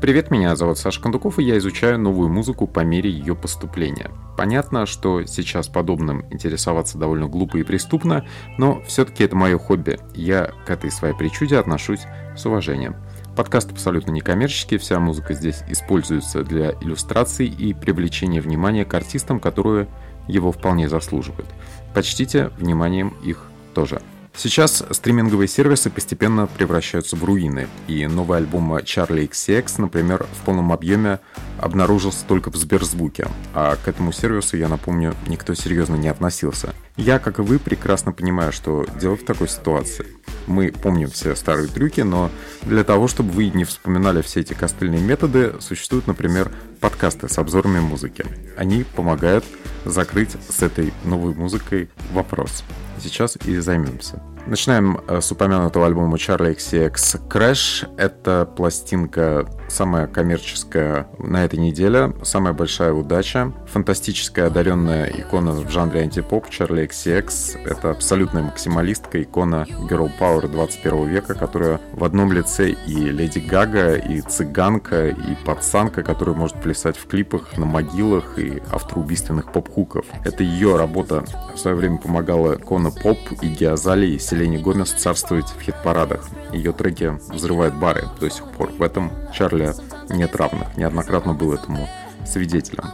Привет, меня зовут Саша Кондуков, и я изучаю новую музыку по мере ее поступления. Понятно, что сейчас подобным интересоваться довольно глупо и преступно, но все-таки это мое хобби. Я к этой своей причуде отношусь с уважением. Подкаст абсолютно некоммерческий, вся музыка здесь используется для иллюстраций и привлечения внимания к артистам, которые его вполне заслуживают. Почтите вниманием их тоже. Сейчас стриминговые сервисы постепенно превращаются в руины, и новый альбом Charlie XCX, например, в полном объеме обнаружился только в Сберзвуке, а к этому сервису, я напомню, никто серьезно не относился. Я, как и вы, прекрасно понимаю, что делать в такой ситуации. Мы помним все старые трюки, но для того, чтобы вы не вспоминали все эти костыльные методы, существуют, например, подкасты с обзорами музыки. Они помогают закрыть с этой новой музыкой вопрос сейчас и займемся. Начинаем э, с упомянутого альбома Charlie XCX Crash. Это пластинка самая коммерческая на этой неделе, самая большая удача. Фантастическая одаренная икона в жанре антипоп Charlie XCX. Это абсолютная максималистка, икона Girl Power 21 века, которая в одном лице и Леди Гага, и цыганка, и пацанка, которая может плясать в клипах на могилах и автор убийственных поп-хуков. Это ее работа в свое время помогала Кона Поп и Геозали и Селене Гомес царствовать в хит-парадах. Ее треки взрывают бары до сих пор. В этом Чарли нет равных. Неоднократно был этому свидетелем.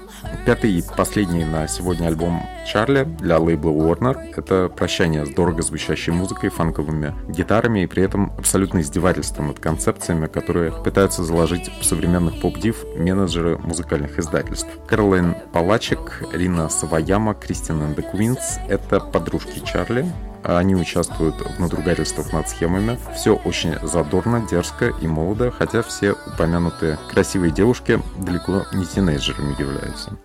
Пятый и последний на сегодня альбом Чарли для лейбла Warner — это прощание с дорого звучащей музыкой, фанковыми гитарами и при этом абсолютно издевательством над концепциями, которые пытаются заложить в современных поп-див менеджеры музыкальных издательств. Кэролайн Палачек, Рина Саваяма, Кристина the Queens — это подружки Чарли, они участвуют в надругательствах над схемами. Все очень задорно, дерзко и молодо, хотя все упомянутые красивые девушки далеко не тинейджерами являются.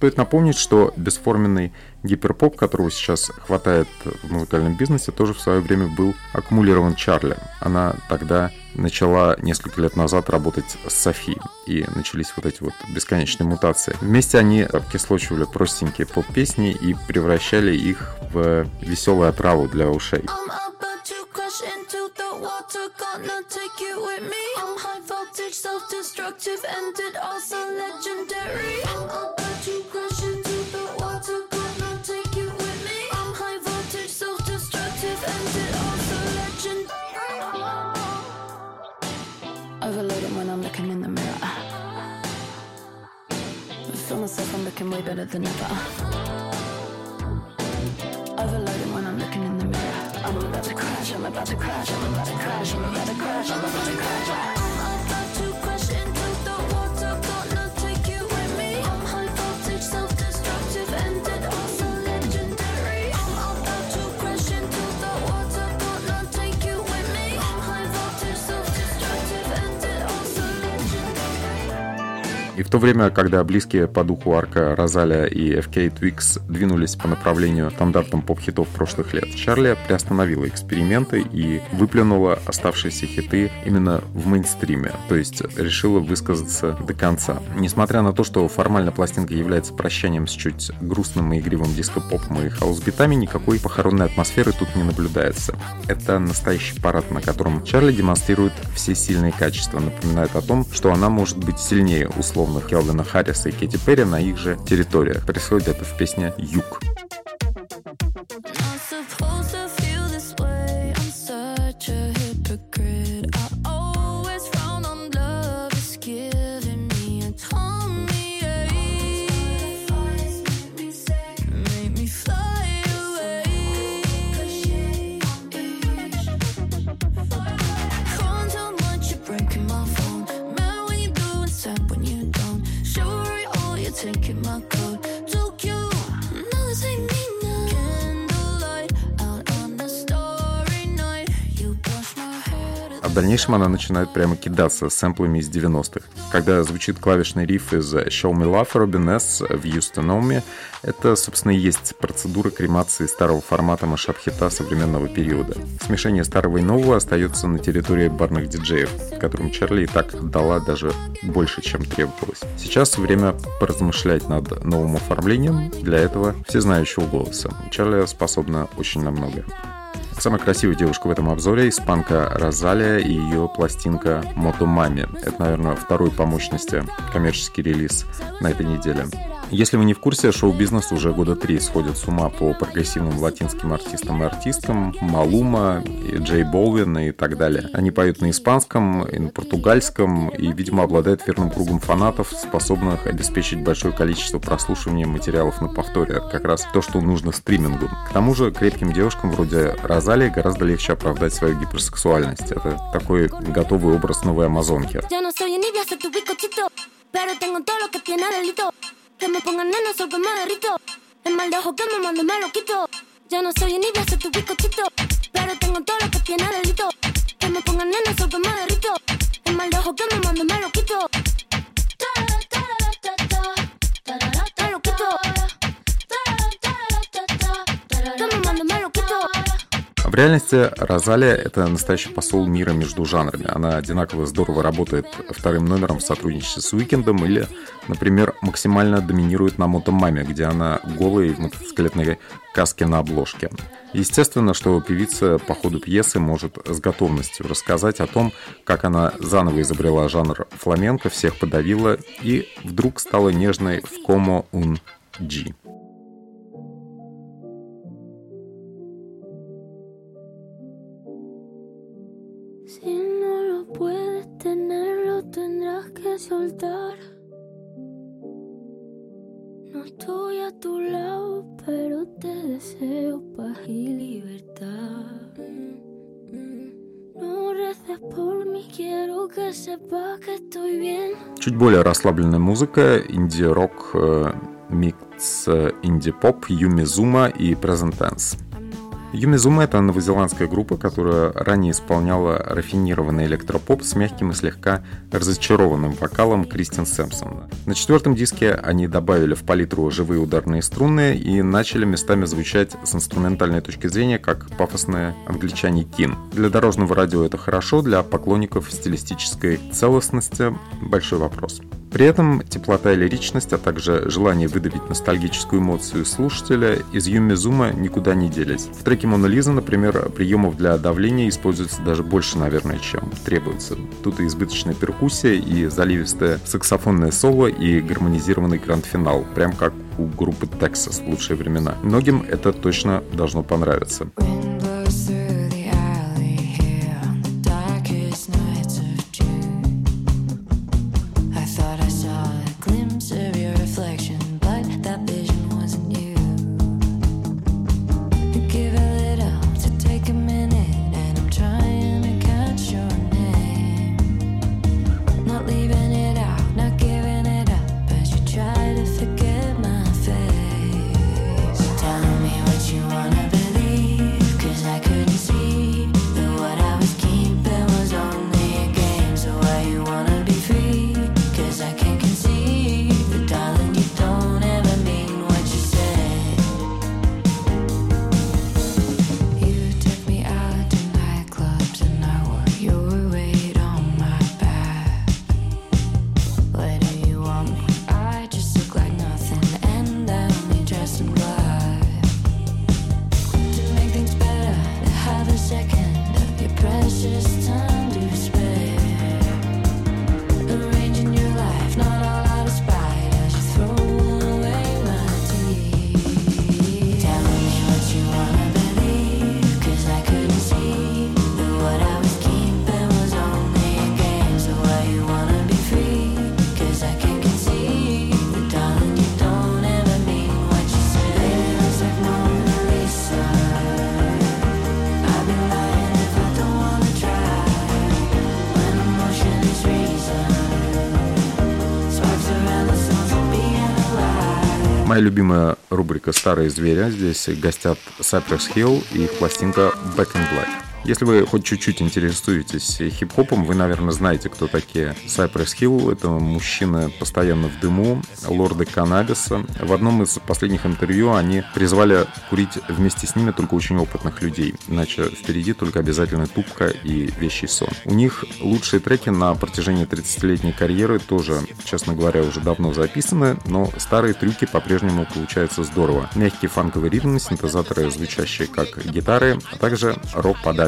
Стоит напомнить, что бесформенный гиперпоп, которого сейчас хватает в музыкальном бизнесе, тоже в свое время был аккумулирован Чарли. Она тогда начала несколько лет назад работать с Софи, и начались вот эти вот бесконечные мутации. Вместе они обкислочивали простенькие поп-песни и превращали их в веселую отраву для ушей. Gonna take you with me. I'm high voltage, self-destructive, ended also legendary. I'm about to crash into the water, gonna take you with me. I'm high voltage, self-destructive, ended also legendary. Overloading when I'm looking in the mirror. I feel myself, I'm looking way better than ever. Overloading when I'm crash, I'm about to crash, I'm about to crash, I'm about to crash, I'm about to crash. И в то время, когда близкие по духу Арка, Розалия и FKA twigs двинулись по направлению к стандартам поп-хитов прошлых лет, Чарли приостановила эксперименты и выплюнула оставшиеся хиты именно в мейнстриме, то есть решила высказаться до конца. Несмотря на то, что формально пластинка является прощанием с чуть грустным и игривым диско-попом и хаус-битами, никакой похоронной атмосферы тут не наблюдается. Это настоящий парад, на котором Чарли демонстрирует все сильные качества, напоминает о том, что она может быть сильнее условных Келвина Харриса и Кэти Перри на их же территориях. Происходит это в песне «Юг». my code. В дальнейшем она начинает прямо кидаться сэмплами из 90-х. Когда звучит клавишный риф из Show Me Love Robin S в Used to Know Me, это, собственно, и есть процедура кремации старого формата машап-хита современного периода. Смешение старого и нового остается на территории барных диджеев, которым Чарли и так дала даже больше, чем требовалось. Сейчас время поразмышлять над новым оформлением для этого всезнающего голоса. Чарли способна очень на многое. Самая красивая девушка в этом обзоре – испанка Розалия и ее пластинка «Мотомами». Это, наверное, второй по мощности коммерческий релиз на этой неделе. Если вы не в курсе, шоу-бизнес уже года три сходит с ума по прогрессивным латинским артистам и артисткам, Малума, и Джей Болвин и так далее. Они поют на испанском и на португальском и, видимо, обладают верным кругом фанатов, способных обеспечить большое количество прослушивания материалов на повторе. Как раз то, что нужно стримингу. К тому же крепким девушкам вроде Розалии гораздо легче оправдать свою гиперсексуальность. Это такой готовый образ новой амазонки. Tengo todo lo que me pongan nena, sol que derrito. El mal de ojo que me mando me lo quito. Ya no soy envidia, soy tu bizcochito. Pero tengo todo lo que tiene delito. Que me pongan nena, sol que derrito. El mal de ojo que me mando me lo quito. Реальности Розалия — это настоящий посол мира между жанрами. Она одинаково здорово работает вторым номером в сотрудничестве с Уикендом или, например, максимально доминирует на Мотомаме, где она голая и в мотоциклетной каске на обложке. Естественно, что певица по ходу пьесы может с готовностью рассказать о том, как она заново изобрела жанр фламенко, всех подавила и вдруг стала нежной в комо ун джи. Tu lado, pero te deseo paz y libertad. Чуть более расслабленная музыка, инди-рок, э, микс э, инди-поп, Юмизума и Present Tense. Юмизума — это новозеландская группа, которая ранее исполняла рафинированный электропоп с мягким и слегка разочарованным вокалом Кристин Сэмпсон. На четвертом диске они добавили в палитру живые ударные струны и начали местами звучать с инструментальной точки зрения как пафосные англичане Кин. Для дорожного радио это хорошо, для поклонников стилистической целостности — большой вопрос. При этом теплота и лиричность, а также желание выдавить ностальгическую эмоцию слушателя из Юмизума никуда не делись. В треке Мона Лиза, например, приемов для давления используется даже больше, наверное, чем требуется. Тут и избыточная перкуссия, и заливистое саксофонное соло, и гармонизированный гранд-финал, прям как у группы Texas лучшие времена. Многим это точно должно понравиться. Моя любимая рубрика «Старые звери». Здесь гостят Cypress Hill и их пластинка «Back in Black». Если вы хоть чуть-чуть интересуетесь хип-хопом, вы, наверное, знаете, кто такие Cypress Hill. Это мужчины постоянно в дыму, лорды каннабиса. В одном из последних интервью они призвали курить вместе с ними только очень опытных людей. Иначе впереди только обязательно тупка и вещий сон. У них лучшие треки на протяжении 30-летней карьеры тоже, честно говоря, уже давно записаны, но старые трюки по-прежнему получаются здорово. Мягкий фанковый ритм, синтезаторы, звучащие как гитары, а также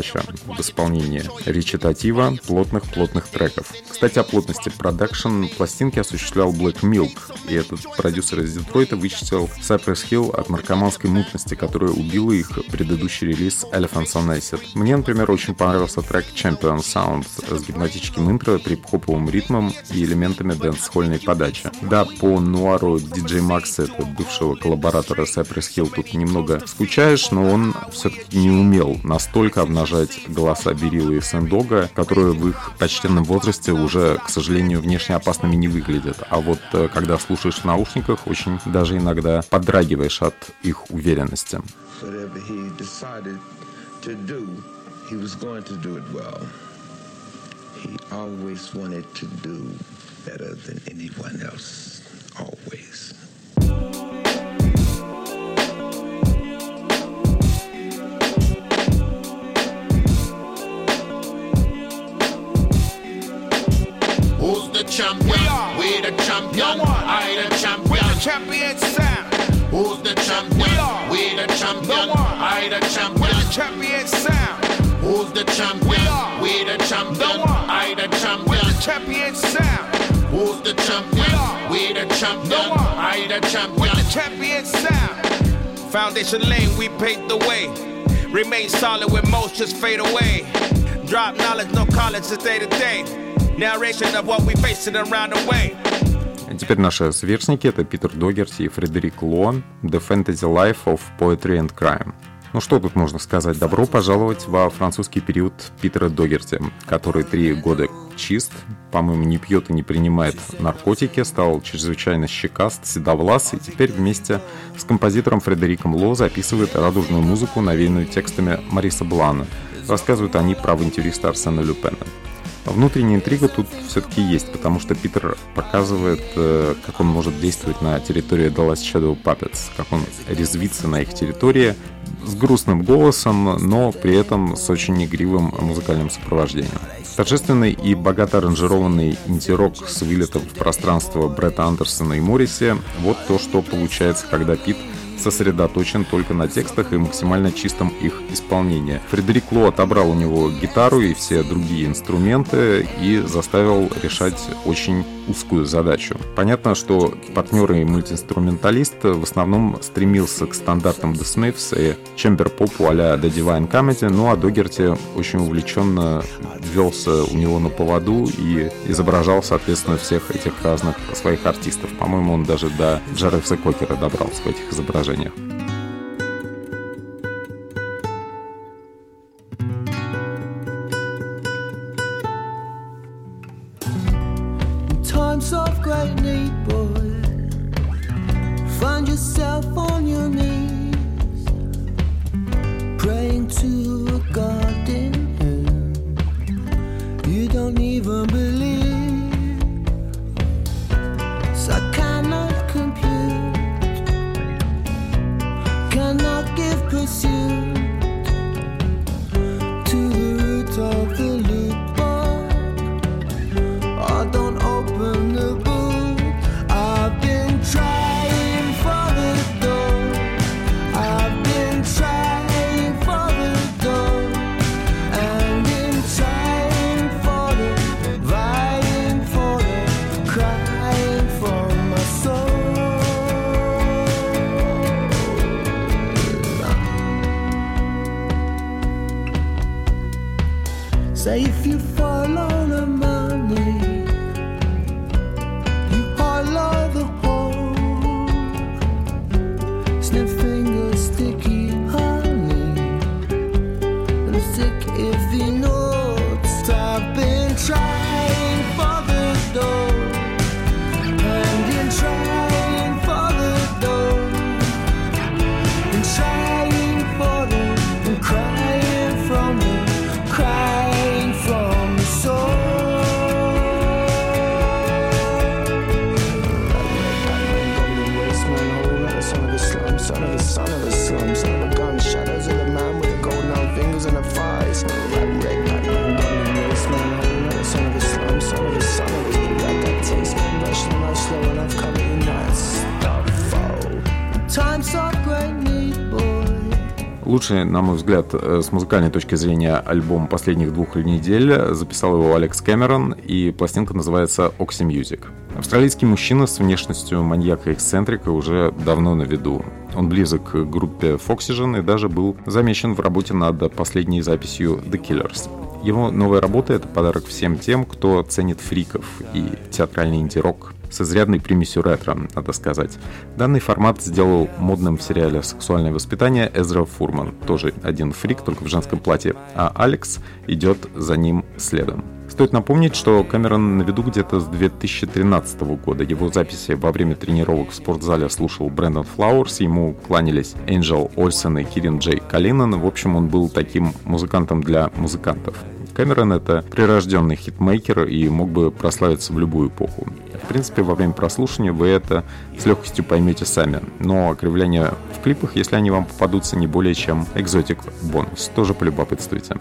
рок-подача в исполнении речитатива плотных-плотных треков. Кстати, о плотности продакшн пластинки осуществлял Black Milk, и этот продюсер из Детройта вычислил Cypress Hill от наркоманской мутности, которая убила их предыдущий релиз Elephants on Acid. Мне, например, очень понравился трек Champion Sound с гипнотическим интро, трип-хоповым ритмом и элементами дэнс-хольной подачи. Да, по нуару DJ Max, это бывшего коллаборатора Cypress Hill, тут немного скучаешь, но он все-таки не умел настолько обнажать голоса Берила и Сэндога, которые в их почтенном возрасте уже, к сожалению, внешне опасными не выглядят. А вот э, когда слушаешь в наушниках, очень даже иногда подрагиваешь от их уверенности. Always. Champion? We, are. we the champion. No I the champion. We the champion sound. Who's the champion? We are. We the champion. No I the champion. We the champion sound. Who's the champion? We are. We the champion. No I the champion. We the champion sound. Who's the champion? We are. We the champion. No I the champion. We the champion sound. Foundation lane, we paved the way. Remain solid when most just fade away. Drop knowledge, no college, it's day to day. Way. Теперь наши сверстники — это Питер Догерти и Фредерик Луан «The Fantasy Life of Poetry and Crime». Ну что тут можно сказать? Добро пожаловать во французский период Питера Догерти, который три года чист, по-моему, не пьет и не принимает наркотики, стал чрезвычайно щекаст, седовлас, и теперь вместе с композитором Фредериком Ло записывает радужную музыку, навеянную текстами Мариса Блана. Рассказывают они про авантюриста Арсена Люпена. Внутренняя интрига тут все-таки есть, потому что Питер показывает, э, как он может действовать на территории Last Shadow Puppets, как он резвится на их территории с грустным голосом, но при этом с очень игривым музыкальным сопровождением. Торжественный и богато аранжированный инди-рок с вылетом в пространство Бретта Андерсона и Морриси – вот то, что получается, когда Пит – сосредоточен только на текстах и максимально чистом их исполнении. Фредерик Ло отобрал у него гитару и все другие инструменты и заставил решать очень узкую задачу. Понятно, что партнер и мультиинструменталист в основном стремился к стандартам The Smiths и чембер попу а-ля The Divine Comedy, ну а Догерти очень увлеченно велся у него на поводу и изображал, соответственно, всех этих разных своих артистов. По-моему, он даже до Джаревса Кокера добрался в этих изображениях. times of great need, boy, find yourself on your knees, praying to Лучший, на мой взгляд, э, с музыкальной точки зрения альбом последних двух недель записал его Алекс Кэмерон, и пластинка называется Oxy Music. Австралийский мужчина с внешностью маньяка-эксцентрика уже давно на виду. Он близок к группе Foxygen и даже был замечен в работе над последней записью The Killers. Его новая работа — это подарок всем тем, кто ценит фриков и театральный инди-рок с изрядной примесью ретро, надо сказать. Данный формат сделал модным в сериале «Сексуальное воспитание» Эзра Фурман, тоже один фрик, только в женском платье, а Алекс идет за ним следом. Стоит напомнить, что Кэмерон на виду где-то с 2013 года. Его записи во время тренировок в спортзале слушал Брэндон Флауэрс, ему кланялись Энджел Ольсен и Кирин Джей Калинан. В общем, он был таким музыкантом для музыкантов. Кэмерон — это прирожденный хитмейкер и мог бы прославиться в любую эпоху. В принципе, во время прослушивания вы это с легкостью поймете сами, но окривления в клипах, если они вам попадутся, не более чем экзотик бонус. Тоже полюбопытствуйте.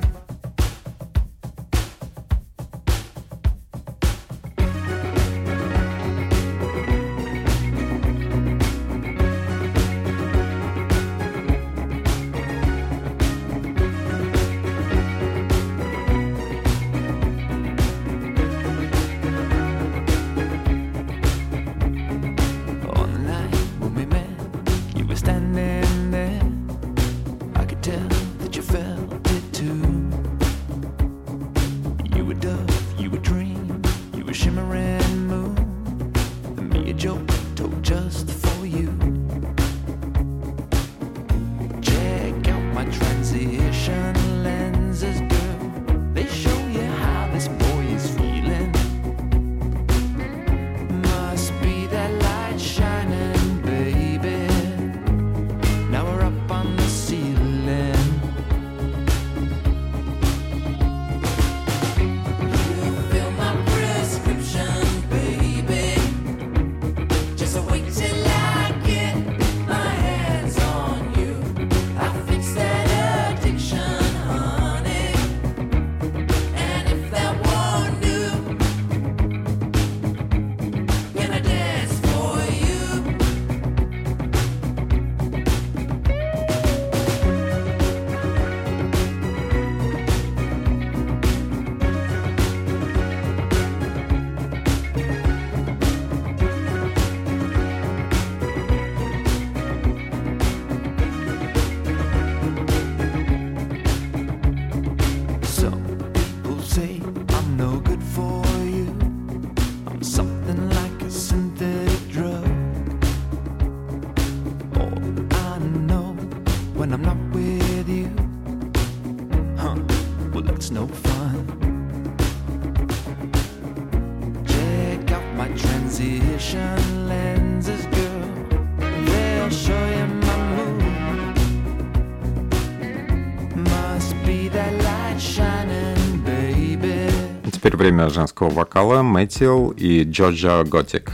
Теперь время женского вокала. Мэтил и Georgia Gothic.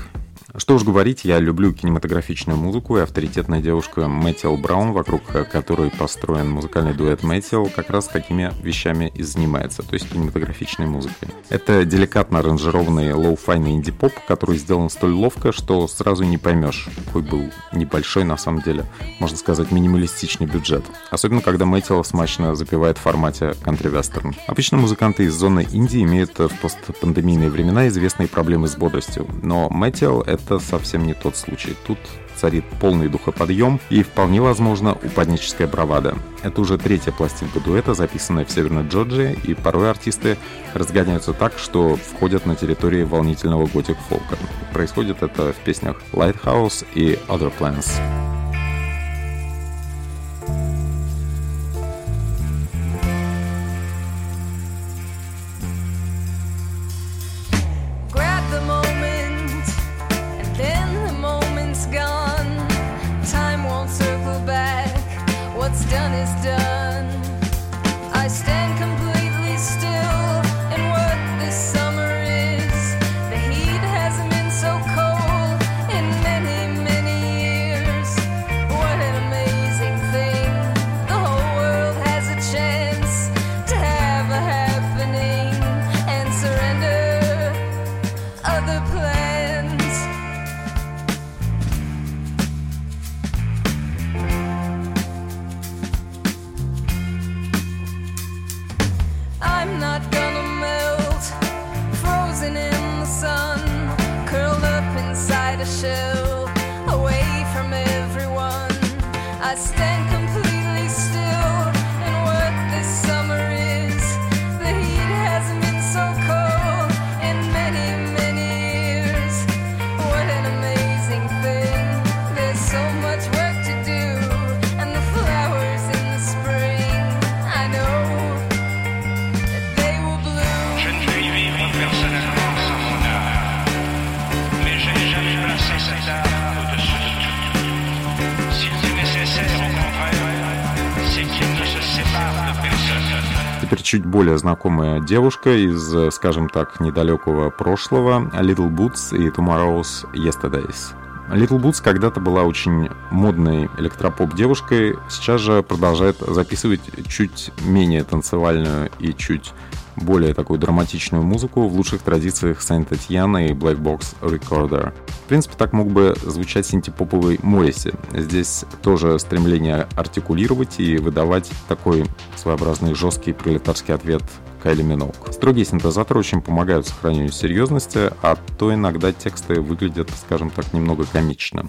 Что уж говорить, я люблю кинематографичную музыку, и авторитетная девушка Мэтил Браун, вокруг которой построен музыкальный дуэт Мэтил, как раз такими вещами и занимается, то есть кинематографичной музыкой. Это деликатно аранжированный лоу-файный инди-поп, который сделан столь ловко, что сразу не поймешь, какой был небольшой, на самом деле, можно сказать, минималистичный бюджет. Особенно, когда Мэтил смачно запевает в формате кантри-вестерн. Обычно музыканты из зоны инди имеют в постпандемийные времена известные проблемы с бодростью, но Мэтил — это это совсем не тот случай. Тут царит полный духоподъем и вполне возможно упадническая бравада. Это уже третья пластинка дуэта, записанная в Северной Джорджии, и порой артисты разгоняются так, что входят на территории волнительного готик-фолка. Происходит это в песнях Lighthouse и Other Plans. Теперь чуть более знакомая девушка из, скажем так, недалекого прошлого, Little Boots и Tomorrow's Yesterdays. Little Boots когда-то была очень модной электропоп девушкой, сейчас же продолжает записывать чуть менее танцевальную и чуть более такую драматичную музыку в лучших традициях Saint-Etienne и Black Box Recorder. В принципе, так мог бы звучать синтепоповый Морриси. Здесь тоже стремление артикулировать и выдавать такой своеобразный жесткий пролетарский ответ Кайли Миноук. Строгие синтезаторы очень помогают сохранению серьезности, а то иногда тексты выглядят, скажем так, немного комично.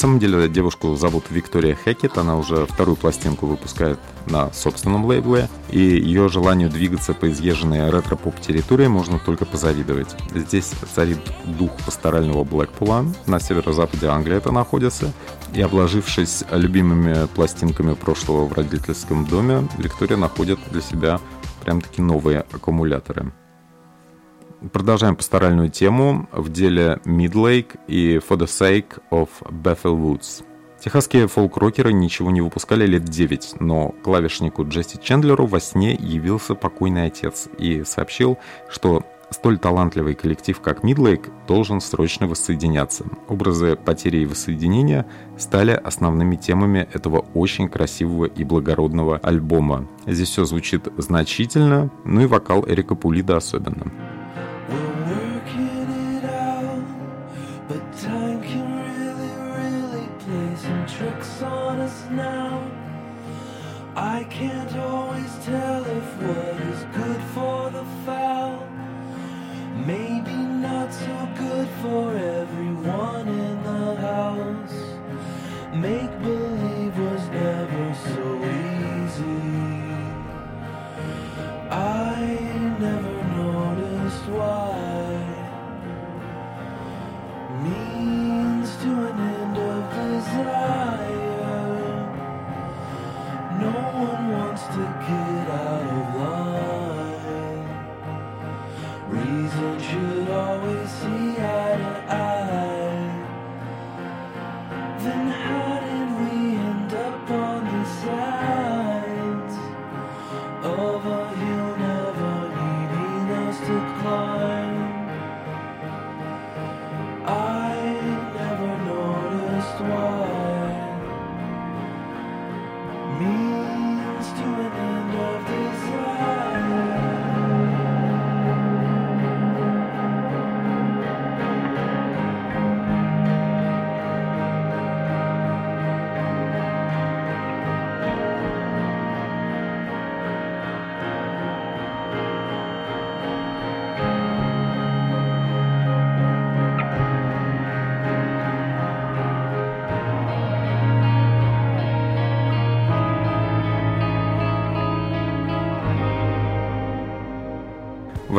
Самом деле девушку зовут Виктория Хекет, она уже вторую пластинку выпускает на собственном лейбле, и ее желанию двигаться по изъезженной ретро-поп-территории можно только позавидовать. Здесь царит дух пасторального Блэкпула, на северо-западе Англии это находится, и обложившись любимыми пластинками прошлого в родительском доме, Виктория находит для себя прям-таки новые аккумуляторы. Продолжаем пасторальную тему в деле Midlake и For the Sake of Bethel Woods. Техасские фолк-рокеры ничего не выпускали лет 9, но клавишнику Джесси Чендлеру во сне явился покойный отец и сообщил, что столь талантливый коллектив, как Midlake, должен срочно воссоединяться. Образы потери и воссоединения стали основными темами этого очень красивого и благородного альбома. Здесь все звучит значительно, ну и вокал Эрика Пулида особенно. Just one.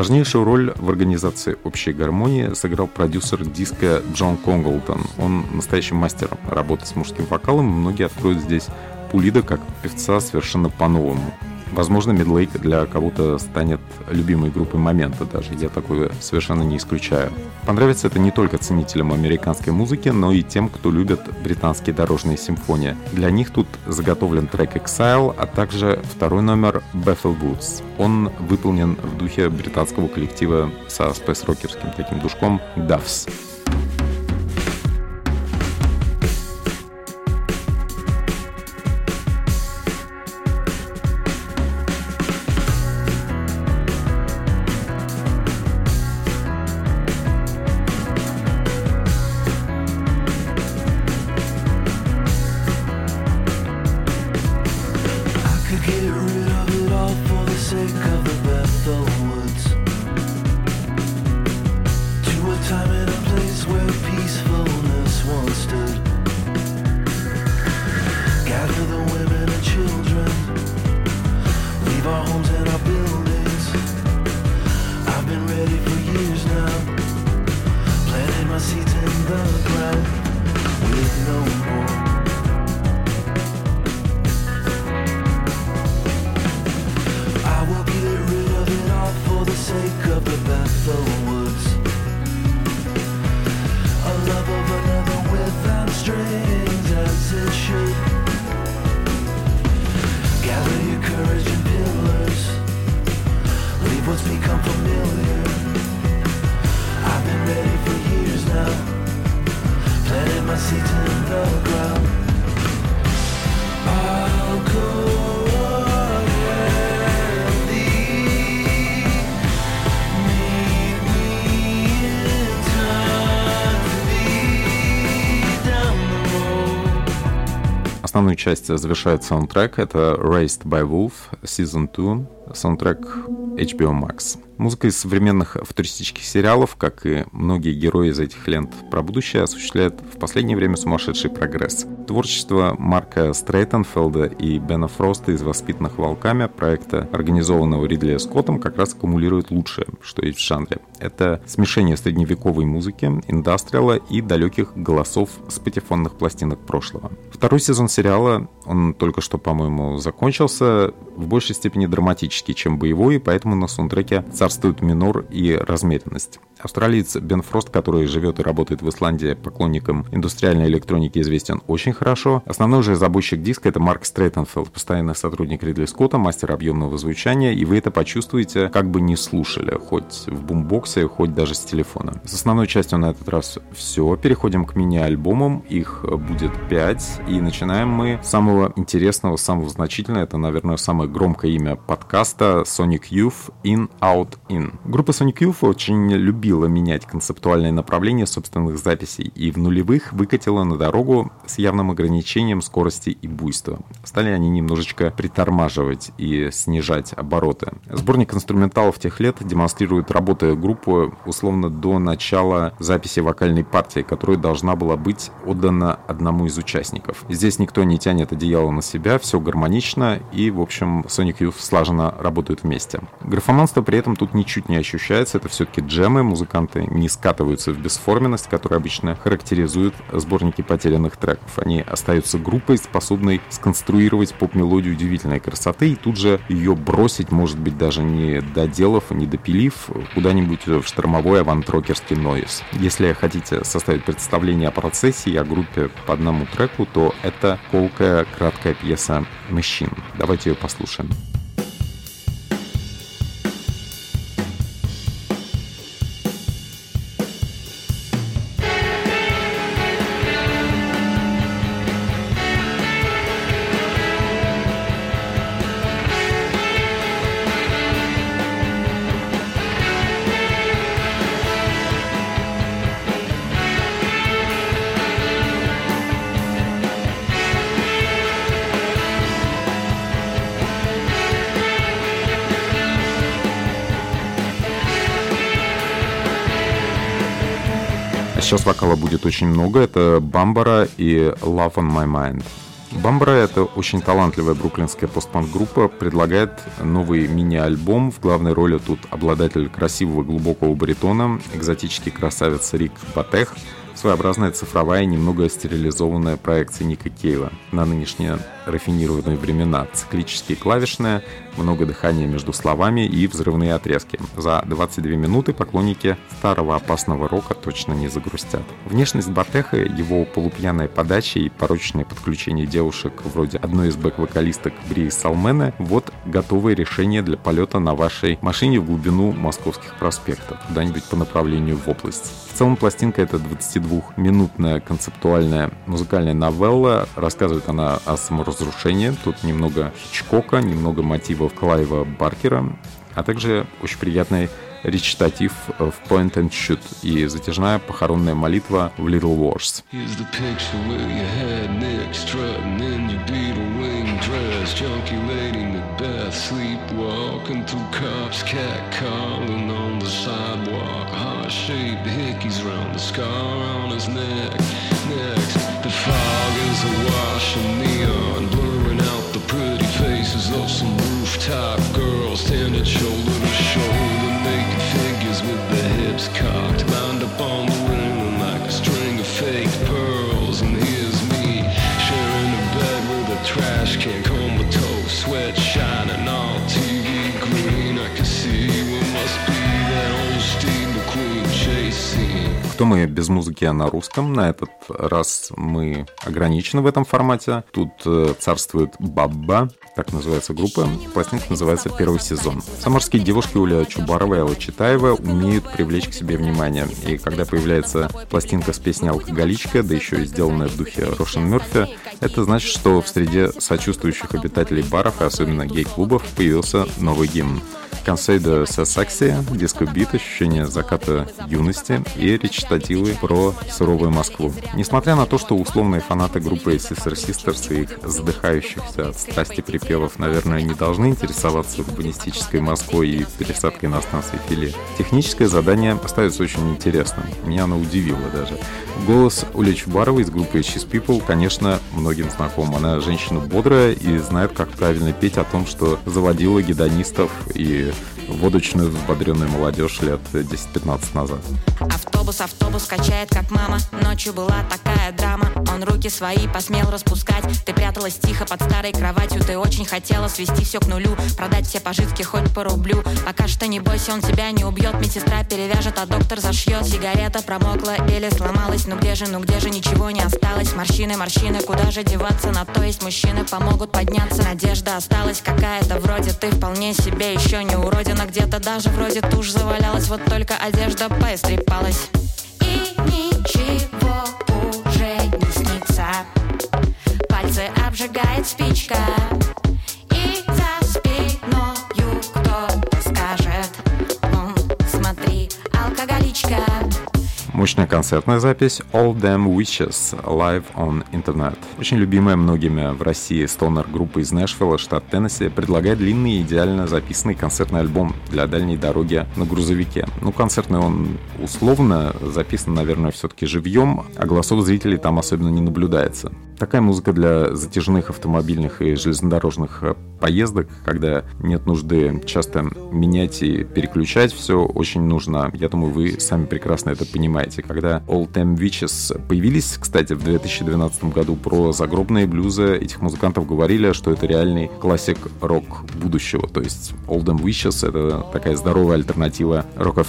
Важнейшую роль в организации общей гармонии сыграл продюсер диска Джон Конглтон. Он настоящий мастер работы с мужским вокалом, многие откроют здесь Пулида как певца совершенно по-новому. Возможно, Midlake для кого-то станет любимой группой момента даже, я такое совершенно не исключаю. Понравится это не только ценителям американской музыки, но и тем, кто любит британские дорожные симфонии. Для них тут заготовлен трек Exile, а также второй номер Bethel Woods. Он выполнен в духе британского коллектива со спейс-рокерским таким душком Duffs. Часть завершает саундтрек. Это Raised by Wolf, Season 2, саундтрек HBO Max. Музыка из современных футуристических сериалов, как и многие герои из этих лент про будущее, осуществляет в последнее время сумасшедший прогресс. Творчество Марка Стрейтенфелда и Бена Фроста из «Воспитанных волками» проекта, организованного Ридли Скоттом, как раз аккумулирует лучшее, что есть в жанре. Это смешение средневековой музыки, индастриала и далеких голосов с патефонных пластинок прошлого. Второй сезон сериала, он только что, по-моему, закончился, в большей степени драматический, чем боевой, поэтому на саундтреке царствует минор и размеренность. Австралиец Бен Фрост, который живет и работает в Исландии поклонником индустриальной электроники, известен очень хорошо. Основной же забойщик диска — это Марк Стрейтенфелд, постоянный сотрудник Ридли Скотта, мастер объемного звучания, и вы это почувствуете, как бы не слушали, хоть в бумбоксе, хоть даже с телефона. С основной частью на этот раз все. Переходим к мини-альбомам. Их будет 5. И начинаем мы с самого интересного, самого значительного. Это, наверное, самое громкое имя подкаста Sonic Youth In Out In. Группа Sonic Youth очень любила менять концептуальное направление собственных записей и в нулевых выкатила на дорогу с явным ограничением скорости и буйства. Стали они немножечко притормаживать и снижать обороты. Сборник инструменталов тех лет демонстрирует работы группы условно до начала записи вокальной партии, которая должна была быть отдана одному из участников. Здесь никто не тянет одеяло на себя, все гармонично и, в общем, Sonic Youth слаженно работают вместе. Графоманство при этом тут ничуть не ощущается, это все-таки джемы, музыканты не скатываются в бесформенность, которая обычно характеризует сборники потерянных треков. Они остаются группой, способной сконструировать поп-мелодию удивительной красоты и тут же ее бросить, может быть, даже не доделав, не допилив, куда-нибудь в штормовой авантрокерский нойз. Если хотите составить представление о процессе и о группе по одному треку, то это колкая, краткая пьеса «Machine». Давайте ее послушаем. Сейчас вокала будет очень много. Это Бамбара и Love on My Mind. Бамбара — это очень талантливая бруклинская постпанк-группа, предлагает новый мини-альбом. В главной роли тут обладатель красивого глубокого баритона, экзотический красавец Рик Батех, своеобразная цифровая, немного стерилизованная проекция Ника Кейва на нынешние рафинированные времена. Циклические клавишные, много дыхания между словами и взрывные отрезки. За 22 минуты поклонники старого опасного рока точно не загрустят. Внешность Батеха, его полупьяная подача и порочное подключение девушек вроде одной из бэк-вокалисток Брии Салмена – вот готовое решение для полета на вашей машине в глубину московских проспектов, куда-нибудь по направлению в область. В целом пластинка — это 22-минутная концептуальная музыкальная новелла. Рассказывает она о саморазрушении. Тут немного Хичкока, немного мотивов Клайва Баркера, а также очень приятный речитатив в Point and Shoot и затяжная похоронная молитва в Little Wars. Next, the fog is awash in neon, pretty faces of some rooftop girls standing shoulder to shoulder, making figures with their hips cocked, bound up on the women like a string of fake pearls. Что мы без музыки, а на русском. На этот раз мы ограничены в этом формате. Тут э, царствует Бабба, так называется группа. Пластинка называется «Первый сезон». Самарские девушки Уля Чубарова и Алла Читаева умеют привлечь к себе внимание. И когда появляется пластинка с песней «Алкоголичка», да еще и сделанная в духе Рошен Мерфи, это значит, что в среде сочувствующих обитателей баров, и особенно гей-клубов, появился новый гимн. Консейдо со сакси, диско-бит, ощущение заката юности и речитативы про суровую Москву. Несмотря на то, что условные фанаты группы Sister Sisters и их задыхающихся от страсти припевов, наверное, не должны интересоваться урбанистической Москвой и пересадкой на станции Фили, техническое задание остается очень интересным. Меня оно удивило даже. Голос Ули Чубаровой из группы She's People, конечно, многим знаком. Она женщина бодрая и знает, как правильно петь о том, что заводила гедонистов и you. Водочную взбодренную молодежь лет 10-15 назад. Автобус, автобус качает, как мама. Ночью была такая драма. Он руки свои посмел распускать. Ты пряталась тихо под старой кроватью. Ты очень хотела свести все к нулю. Продать все пожитки хоть по рублю. Пока что не бойся, он тебя не убьет Медсестра перевяжет, а доктор зашьет Сигарета промокла или сломалась. Ну где же, ну где же, ничего не осталось? Морщины, морщины, куда же деваться? На то есть мужчины помогут подняться. Надежда осталась какая-то вроде. Ты вполне себе еще не уродина Где-то даже вроде тушь завалялась Вот только одежда поистрепалась И ничего уже не снится. Пальцы обжигает спичка Мощная концертная запись All Them Witches Live on Internet. Очень любимая многими в России стонер-группа из Нэшвилла, штат Теннесси, предлагает длинный идеально записанный концертный альбом для дальней дороги на грузовике. Ну, концертный он условно записан, наверное, все-таки живьем, а голосов зрителей там особенно не наблюдается. Такая музыка для затяжных автомобильных и железнодорожных э, поездок, когда нет нужды часто менять и переключать все, очень нужно. Я думаю, вы сами прекрасно это понимаете. Когда All Time Witches появились, кстати, в 2012 году про загробные блюзы, этих музыкантов говорили, что это реальный классик рок будущего. То есть All Them Witches — это такая здоровая альтернатива Rock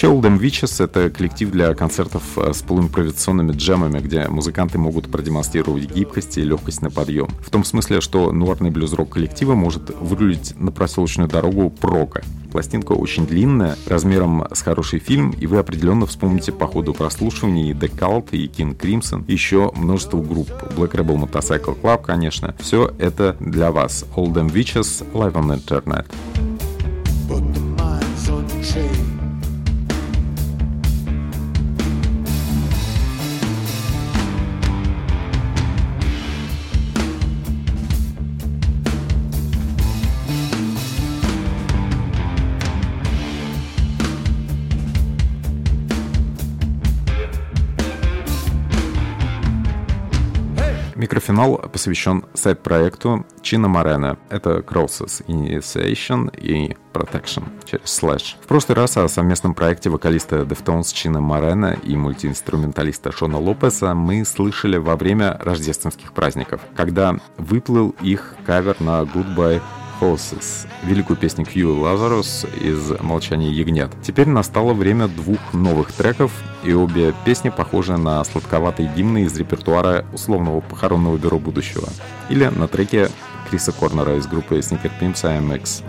Вообще, Old Witches — это коллектив для концертов э, с полуимпровизационными джемами, где музыканты могут продемонстрировать гибкость и легкость на подъем. В том смысле, что нуарный блюз-рок коллектива может вырулить на проселочную дорогу прока. Пластинка очень длинная, размером с хороший фильм, и вы определенно вспомните по ходу прослушивания и The Cult, и King Crimson, и еще множество групп. Black Rebel Motorcycle Club, конечно. Все это для вас. All Them Witches Live on Internet. Микрофинал посвящен сайт-проекту Чина Морена. Это Crosses Initiation и Protection через Slash. В прошлый раз о совместном проекте вокалиста Deftones Чина Морена и мультиинструменталиста Шона Лопеса мы слышали во время рождественских праздников, когда выплыл их кавер на Goodbye Horses, великую песню Q Lazarus из «Молчания ягнят». Теперь настало время двух новых треков, и обе песни похожи на сладковатые гимны из репертуара условного похоронного бюро будущего. Или на треке Криса Корнера из группы Sneaker Pimps IMX.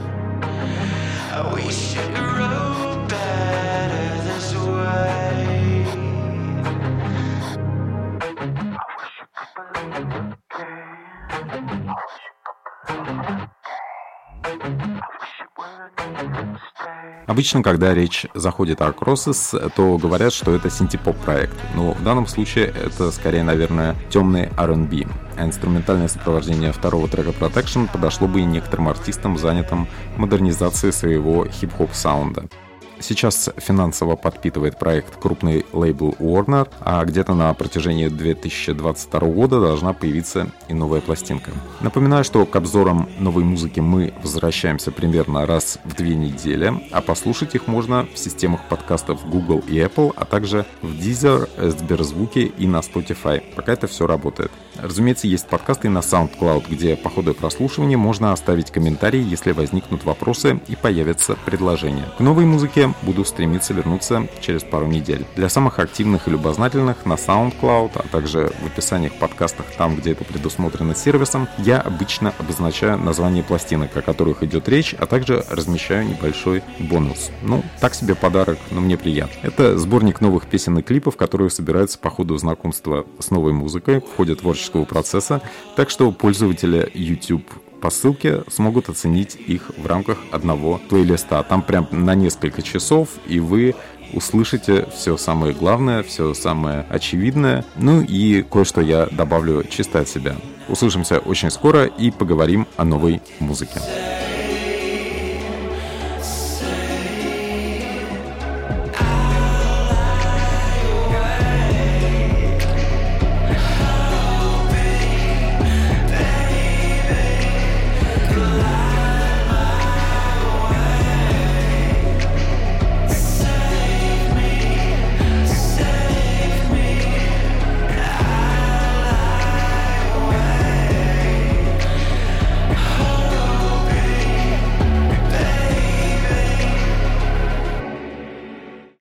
Обычно, когда речь заходит о Crosses, то говорят, что это синтепоп проект. Но в данном случае это скорее, наверное, темный R&B. А инструментальное сопровождение второго трека Protection подошло бы и некоторым артистам, занятым модернизацией своего хип-хоп саунда. Сейчас финансово подпитывает проект крупный лейбл Warner, а где-то на протяжении 2022 года должна появиться и новая пластинка. Напоминаю, что к обзорам новой музыки мы возвращаемся примерно раз в две недели, а послушать их можно в системах подкастов Google и Apple, а также в Deezer, Сберзвуке и на Spotify, пока это все работает. Разумеется, есть подкасты на SoundCloud, где по ходу прослушивания можно оставить комментарии, если возникнут вопросы и появятся предложения. К новой музыке буду стремиться вернуться через пару недель. Для самых активных и любознательных на SoundCloud, а также в описаниях подкастах там, где это предусмотрено сервисом, я обычно обозначаю название пластинок, о которых идет речь, а также размещаю небольшой бонус. Ну, так себе подарок, но мне приятно. Это сборник новых песен и клипов, которые собираются по ходу знакомства с новой музыкой в ходе творческого процесса, так что пользователи YouTube по ссылке смогут оценить их в рамках одного плейлиста. Там прям на несколько часов, и вы услышите все самое главное, все самое очевидное. Ну и кое-что я добавлю чисто от себя. Услышимся очень скоро и поговорим о новой музыке.